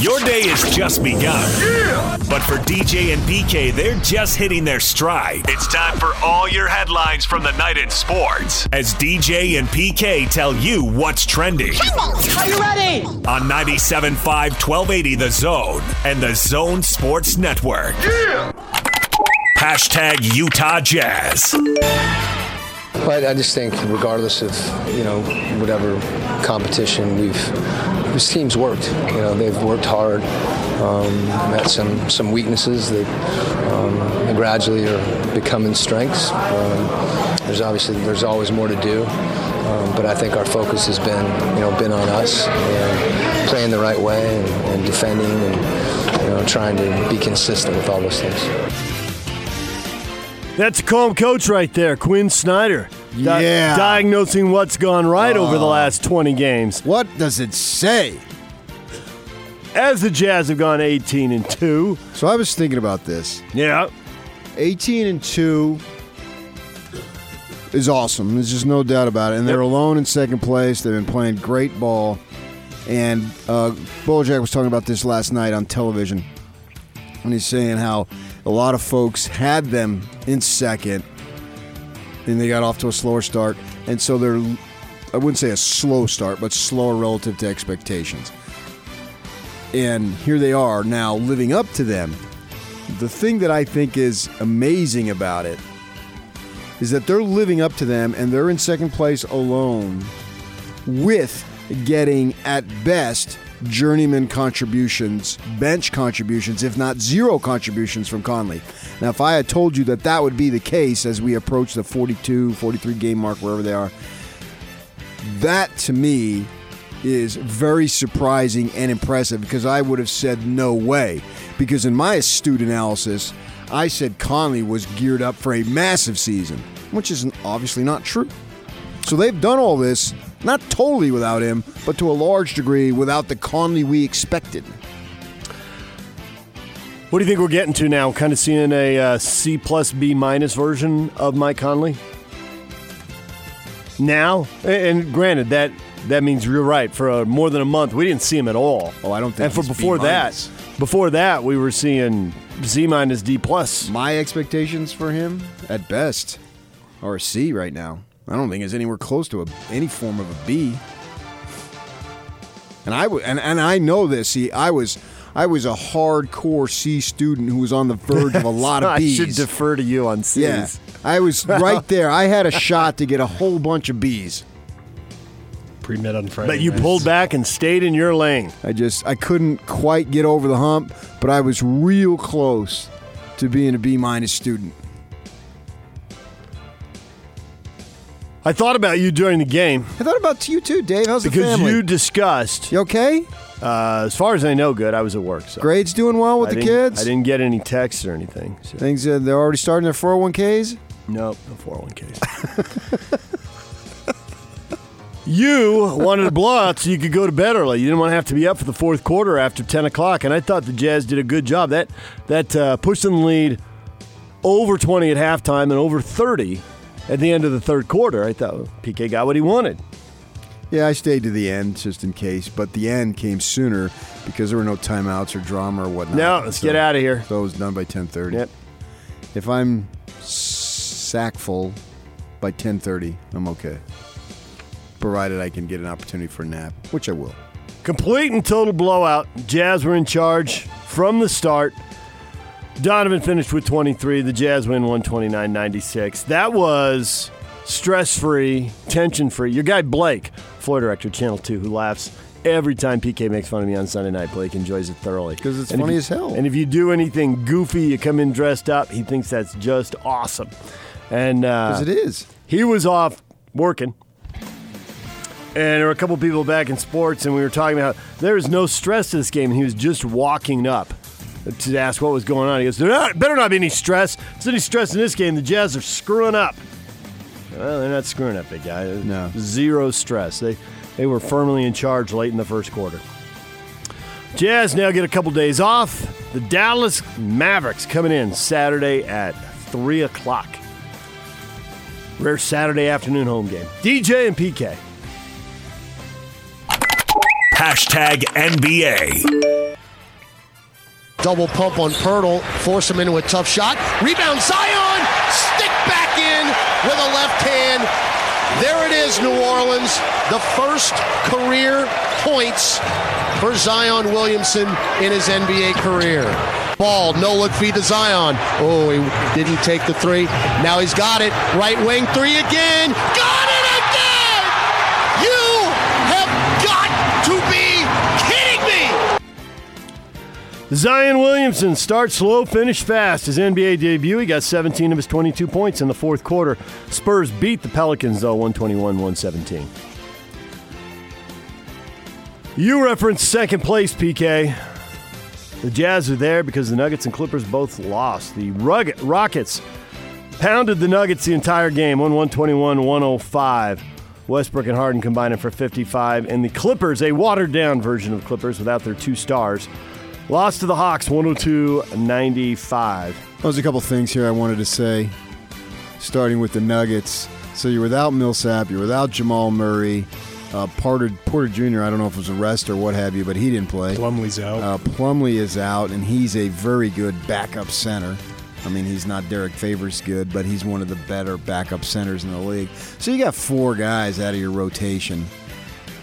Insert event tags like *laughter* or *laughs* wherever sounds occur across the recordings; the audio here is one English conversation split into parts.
Your day has just begun. Yeah! But for DJ and PK, they're just hitting their stride. It's time for all your headlines from the night in sports as DJ and PK tell you what's trending. Are you ready? On 97.5 1280 The Zone and The Zone Sports Network. Yeah! Hashtag Utah Jazz. But I just think, regardless of you know whatever competition, we've this team's worked. You know they've worked hard, um, met some some weaknesses that um, gradually are becoming strengths. Um, there's obviously there's always more to do, um, but I think our focus has been you know been on us and playing the right way and, and defending and you know trying to be consistent with all those things. That's a calm coach right there, Quin Snyder. Di- Yeah. diagnosing what's gone right over the last 20 games. What does it say? As the Jazz have gone 18 and 2. So I was thinking about this. Yeah. 18 and 2 is awesome. There's just no doubt about it. And they're alone in second place. They've been playing great ball. And uh, Bojack was talking about this last night on television. And he's saying how a lot of folks had them in second. And they got off to a slower start. And so they're, I wouldn't say a slow start, but slower relative to expectations. And here they are now living up to them the thing that I think is amazing about it is that they're living up to them and they're in second place alone with getting at best journeyman contributions, bench contributions, if not zero contributions from Conley. Now, if I had told you that that would be the case as we approach the 42, 43 game mark, wherever they are, that to me is very surprising and impressive because I would have said no way. Because in my astute analysis, I said Conley was geared up for a massive season, which is obviously not true. So they've done all this, not totally without him, but to a large degree without the Conley we expected. What do you think we're getting to now? Kind of seeing a uh, C plus B minus version of Mike Conley? Now? And granted, that that means you're right. For uh more than a month, we didn't see him at all. Oh, I don't think And for he's B before that, before that, we were seeing Z minus D plus. My expectations for him, at best, are a C right now. I don't think it's anywhere close to a, any form of a B. And I w- and, and I know this. See, I was I was a hardcore C student who was on the verge of a *laughs* lot of B's. I B's. should defer to you on C's. yeah, I was *laughs* right there. I had a shot to get a whole bunch of B's. Pre-med on Friday. But you nights. pulled back and stayed in your lane. I just I couldn't quite get over the hump, but I was real close to being a B minus student. I thought about you during the game I thought about you too, Dave. How's the because family? you discussed, you okay? uh, as far as I know, good. I was at work. So Grades doing well with I the didn't- kids. I didn't get any texts or anything. So. Things uh, they're already starting their 401ks. Nope, no 401ks. *laughs* you wanted a blowout so you could go to bed early. You didn't want to have to be up for the fourth quarter after 10 o'clock, and I thought the Jazz did a good job. That that uh, pushed them the lead over 20 at halftime and over 30 at the end of the third quarter. I thought PK got what he wanted. Yeah, I stayed to the end just in case, but the end came sooner because there were no timeouts or drama or whatnot. Now let's get out of here. So it was done by 10:30. Yep. If I'm sackful by 10:30, I'm okay. Provided I can get an opportunity for a nap, which I will. Complete and total blowout. Jazz were in charge from the start. Donovan finished with 23. The Jazz win 129 96. That was stress free, tension free. Your guy Blake, floor director, Channel 2, who laughs every time PK makes fun of me on Sunday night. Blake enjoys it thoroughly. Because it's And funny you- as hell. And if you do anything goofy, you come in dressed up, he thinks that's just awesome. And uh, it is. he was off working. And there were a couple people back in sports, and we were talking about there is no stress to this game. And he was just walking up to ask what was going on. He goes, "There not, better not be any stress. If there's any stress in this game, the Jazz are screwing up. Well, they're not screwing up, big guy. No. Zero stress. They, they were firmly in charge late in the first quarter. Jazz now get a couple days off. The Dallas Mavericks coming in Saturday at 3 o'clock. Rare Saturday afternoon home game. DJ and PK. Hashtag NBA. Double pump on Poeltl, force him into a tough shot. Rebound, Zion, stick back in with a left hand. There it is, New Orleans. The first career points for Zion Williamson in his NBA career. Ball, no look feed to Zion. Oh, he didn't take the three. Now he's got it. Right wing three again. Got Zion Williamson starts slow, finish fast. His NBA debut, he got 17 of his 22 points in the fourth quarter. Spurs beat the Pelicans, though, 121 117. You referenced second place, PK. The Jazz are there because the Nuggets and Clippers both lost. The Rug- Rockets pounded the Nuggets the entire game, 121 105. Westbrook and Harden combining for 55. And the Clippers, a watered down version of Clippers without their two stars, lost to the Hawks 102 95. There's a couple things here I wanted to say, starting with the Nuggets. So you're without Millsap, you're without Jamal Murray. Uh, Porter, Porter Jr., I don't know if it was a rest or what have you, but he didn't play. Plumlee's out. Uh, Plumlee is out, and he's a very good backup center. I mean, he's not Derrick Favors good, but he's one of the better backup centers in the league. So you got four guys out of your rotation,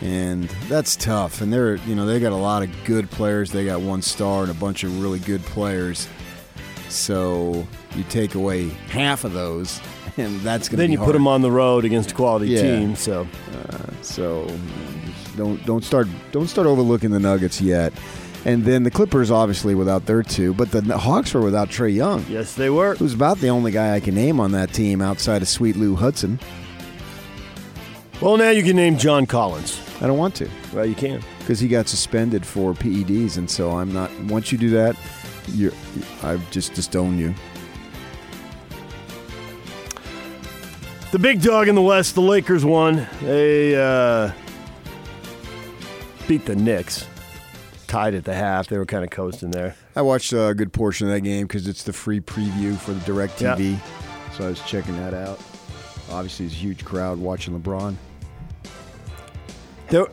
and that's tough. And they're, you know, they got a lot of good players. They got one star and a bunch of really good players. So you take away half of those, *laughs* and that's going to Then be you put them on the road against a quality Yeah. team. So uh, So don't don't start don't start overlooking the Nuggets yet. And then the Clippers, obviously, without their two, but the Hawks were without Trae Young, yes, they were. who's about the only guy I can name on that team outside of Sweet Lou Hudson. Well, now you can name John Collins. I don't want to Well, you can. because he got suspended for PEDs, and so I'm not. Once you do that, you're I've just disowned you. The big dog in the West, the Lakers won. They uh, beat the Knicks. Tied at the half. They were kind of coasting there. I watched a good portion of that game because it's the free preview for the DirecTV, so I was checking that out. Obviously, it's a huge crowd watching LeBron. There,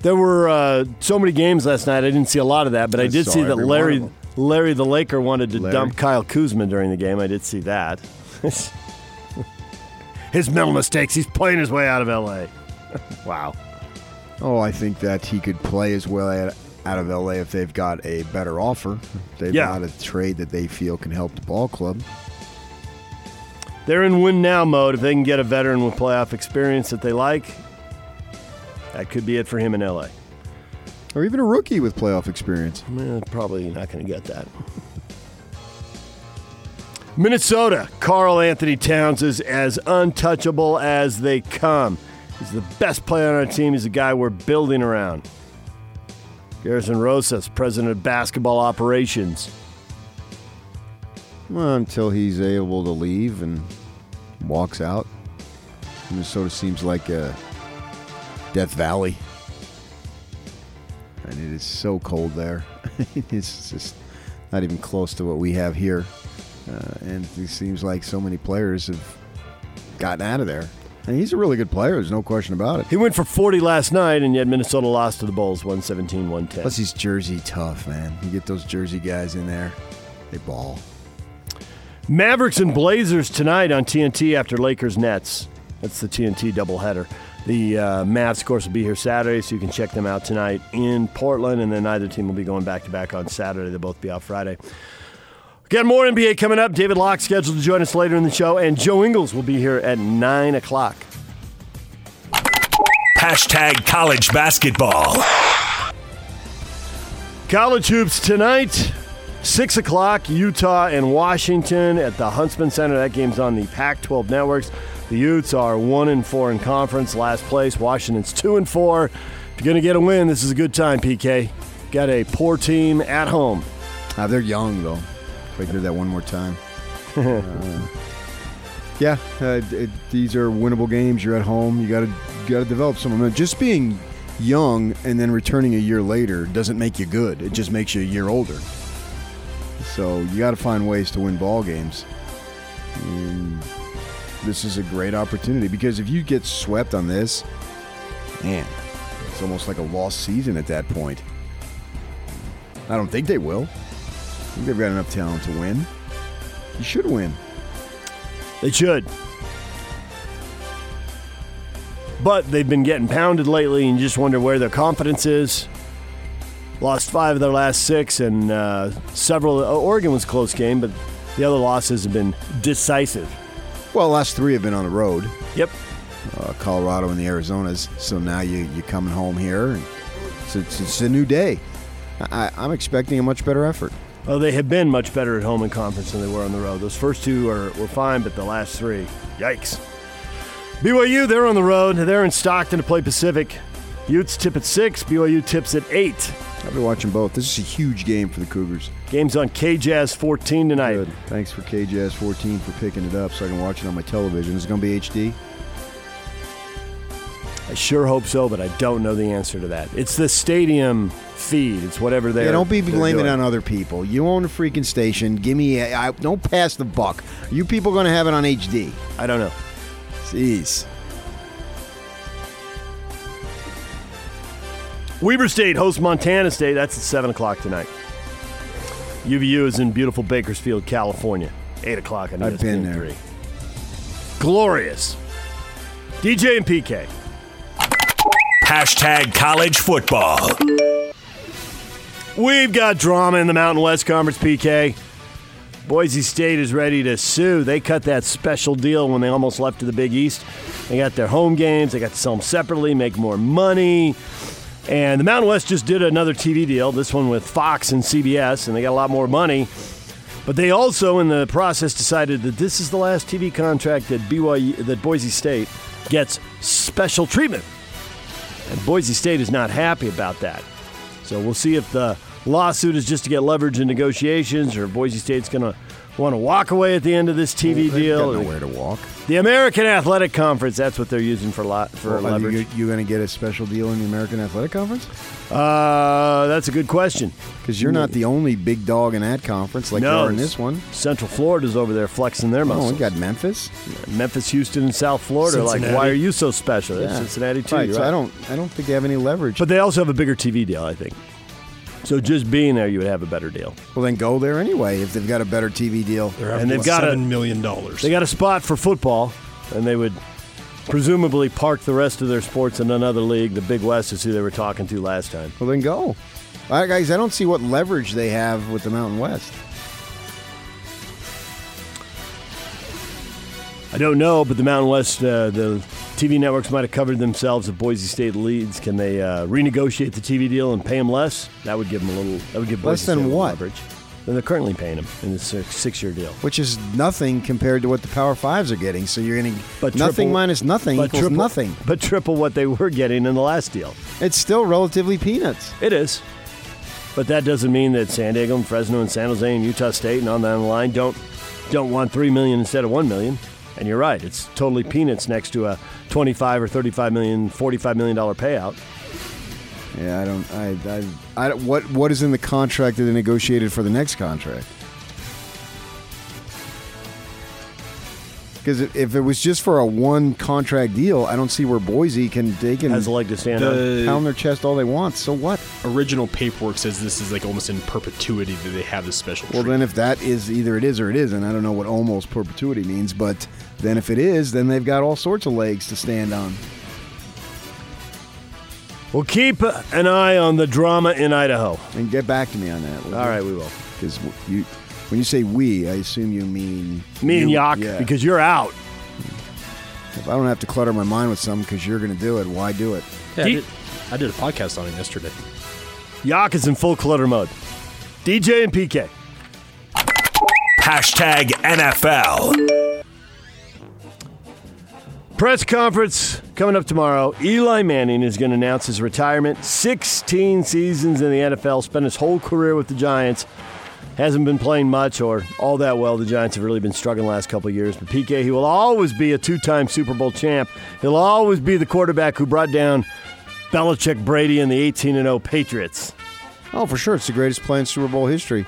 there were uh, so many games last night. I didn't see a lot of that, but I, I did see that Larry. Larry the Laker wanted to Larry. dump Kyle Kuzma during the game. I did see that. *laughs* his mental mistakes. He's playing his way out of L.A. *laughs* wow. Oh, I think that he could play as well out, of LA if they've got a better offer. They've Yeah. got a trade that they feel can help the ball club. They're in win now mode. If they can get a veteran with playoff experience that they like, that could be it for him in L.A. Or even a rookie with playoff experience. Eh, probably not going to get that. Minnesota, Karl-Anthony Towns is as untouchable as they come. He's the best player on our team. He's the guy we're building around. Gersson Rosas, president of basketball operations. Well, until he's able to leave and walks out. Minnesota seems like a Death Valley. And it is so cold there. *laughs* it's just not even close to what we have here. Uh, and it seems like so many players have gotten out of there. And he's a really good player, there's no question about it. He went for 40 last night, and yet Minnesota lost to the Bulls 117 110. Plus, he's Jersey tough, man. You get those Jersey guys in there, they ball. Mavericks and Blazers tonight on TNT after Lakers Nets. That's the TNT doubleheader. The uh, Mavs, of course, will be here Saturday, so you can check them out tonight in Portland, and then either team will be going back to back on Saturday. They'll both be out Friday. Got more NBA coming up. David Locke scheduled to join us later in the show, and Joe Ingles will be here at 9 o'clock. Hashtag college basketball. College hoops tonight, 6 o'clock, Utah and Washington at the Huntsman Center. That game's on the Pac 12 networks. The Utes are 1 and 4 in conference, last place. Washington's 2 and 4. If you're going to get a win, this is a good time, PK. Got a poor team at home. Uh, they're young, though. If I do that one more time. *laughs* Uh, yeah, uh, it, these are winnable games. You're at home. You got to got to develop some momentum. Just being young and then returning a year later doesn't make you good. It just makes you a year older. So you got to find ways to win ball games. And this is a great opportunity because if you get swept on this, man, it's almost like a lost season at that point. I don't think they will. I think they've got enough talent to win. You should win. They should. But they've been getting pounded lately, and you just wonder where their confidence is. Lost five of their last six, and uh, several. Uh, Oregon was a close game, but the other losses have been decisive. Well, last three have been on the road. Yep. Uh, Colorado and the Arizonas. So now you you're coming home here. And it's, it's, it's a new day. I, I'm expecting a much better effort. Well, they have been much better at home in conference than they were on the road. Those first two are, were fine, but the last three, yikes. BYU, they're on the road. They're in Stockton to play Pacific. Utes tip at 6, BYU tips at 8. I've been watching both. This is a huge game for the Cougars. Game's on KJazz 14 tonight. Good. Thanks for KJazz 14 for picking it up so I can watch it on my television. Is it going to be HD? I sure hope so, but I don't know the answer to that. It's the stadium feed. It's whatever they. Yeah, don't be blaming it on other people. You own a freaking station. Give me. A, I, don't pass the buck. Are you people going to have it on HD? I don't know. Jeez. Weber State hosts Montana State. That's at 7 o'clock tonight. UVU is in beautiful Bakersfield, California. 8 o'clock on I've been there. 3. Glorious. DJ and PK. Hashtag college football. We've got drama in the Mountain West Conference, PK. Boise State is ready to sue. They cut that special deal when they almost left to the Big East. They got their home games, they got to sell them separately, make more money. And the Mountain West just did another TV deal, this one with Fox and CBS, and they got a lot more money. But they also, in the process, decided that this is the last TV contract that BYU, that Boise State gets special treatment. And Boise State is not happy about that. So we'll see if the lawsuit is just to get leverage in negotiations, or Boise State's going to want to walk away at the end of this TV They've deal. nowhere to walk. The American Athletic Conference, that's what they're using for a lot for Well, are leverage. you, you going to get a special deal in the American Athletic Conference? Uh, that's a good question. Because you're not the only big dog in that conference like you are in this one. Central Florida's over there flexing their Oh, muscles. we got Memphis. Memphis, Houston, and South Florida. are Like, why are you so special? Yeah. Cincinnati too. Right, you're so I don't, I don't think they have any leverage. But they also have a bigger TV deal, I think. So just being there, you would have a better deal. well, then go there anyway if they've got a better TV deal. They're And and they've they've got got a- seven million dollars. They got a spot for football, and they would presumably park the rest of their sports in another league. The Big West is who they were talking to last time. Well, then go. All right, guys, I don't see what leverage they have with the Mountain West. I don't know, but the Mountain West, uh, the TV networks might have covered themselves if Boise State leads. Can they uh, renegotiate the TV deal and pay them less? That would give them a little. That would give Less Boise than State what? leverage. Than they're currently paying them in this six- six-year deal. which is nothing compared to what the Power Fives are getting. So you're getting But nothing triple- minus nothing But equals triple, nothing. But triple what they were getting in the last deal. It's still relatively peanuts. It is. But that doesn't mean that San Diego and Fresno and San Jose and Utah State and on down the line don't don't want three million instead of one million. And you're right, it's totally peanuts next to a 25 or 35 million, 45 million dollar payout. Yeah, I don't. I, I, I what what is in the contract that they negotiated for the next contract? Because if it was just for a one contract deal, I don't see where Boise can they can Has a leg to stand on. pound their chest all they want. So what? original paperwork says this is like almost in perpetuity that they have this special. Well, treatment. then if that is either it is or it isn't, I don't know what almost perpetuity means. But then if it is, then they've got all sorts of legs to stand on. We'll keep an eye on the drama in Idaho. And get back to me on that. All right, we will. Because you, when you say we, I assume you mean Me and you- Yak, yeah. because you're out. if I don't have to clutter my mind with something because you're going to do it, why do it? Yeah, I, did, I did a podcast on it yesterday. Yak is in full clutter mode. DJ and PK. Hashtag NFL. Press conference coming up tomorrow. Eli Manning is going to announce his retirement. 16 seasons in the NFL, spent his whole career with the Giants. Hasn't been playing much or all that well. The Giants have really been struggling the last couple years. But PK, he will always be a two time Super Bowl champ. He'll always be the quarterback who brought down Belichick, Brady, and the 18 0 Patriots. Oh, for sure. It's the greatest play in Super Bowl history.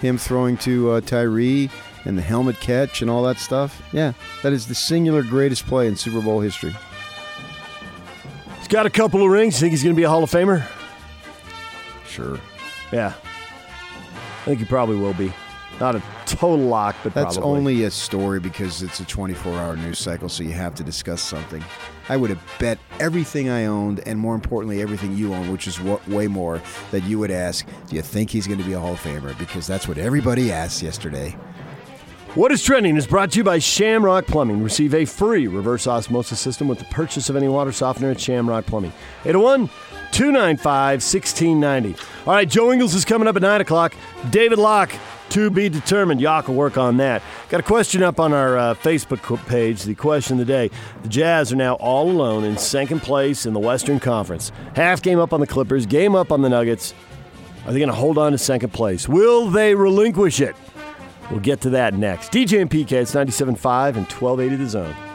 Him throwing to uh, Tyree and the helmet catch and all that stuff. Yeah, that is the singular greatest play in Super Bowl history. He's got a couple of rings. You think he's going to be a Hall of Famer? Sure. Yeah. I think he probably will be. Not a total lock, but That's probably. only a story because it's a 24 hour news cycle, so you have to discuss something. I would have bet everything I owned, and more importantly, everything you own, which is what, way more, that you would ask, Do you think he's going to be a Hall of Famer? Because that's what everybody asked yesterday. What is trending is brought to you by Shamrock Plumbing. Receive a free reverse osmosis system with the purchase of any water softener at Shamrock Plumbing. 801 295 1690. All right, Joe Ingles is coming up at 9 o'clock. David Locke, to be determined. Yock will work on that. Got a question up on our uh, Facebook page. The question of the day The Jazz are now all alone in second place in the Western Conference. Half game up on the Clippers, game up on the Nuggets. Are they going to hold on to second place? Will they relinquish it? We'll get to that next. DJ and PK, it's 97.5 and 1280 the zone.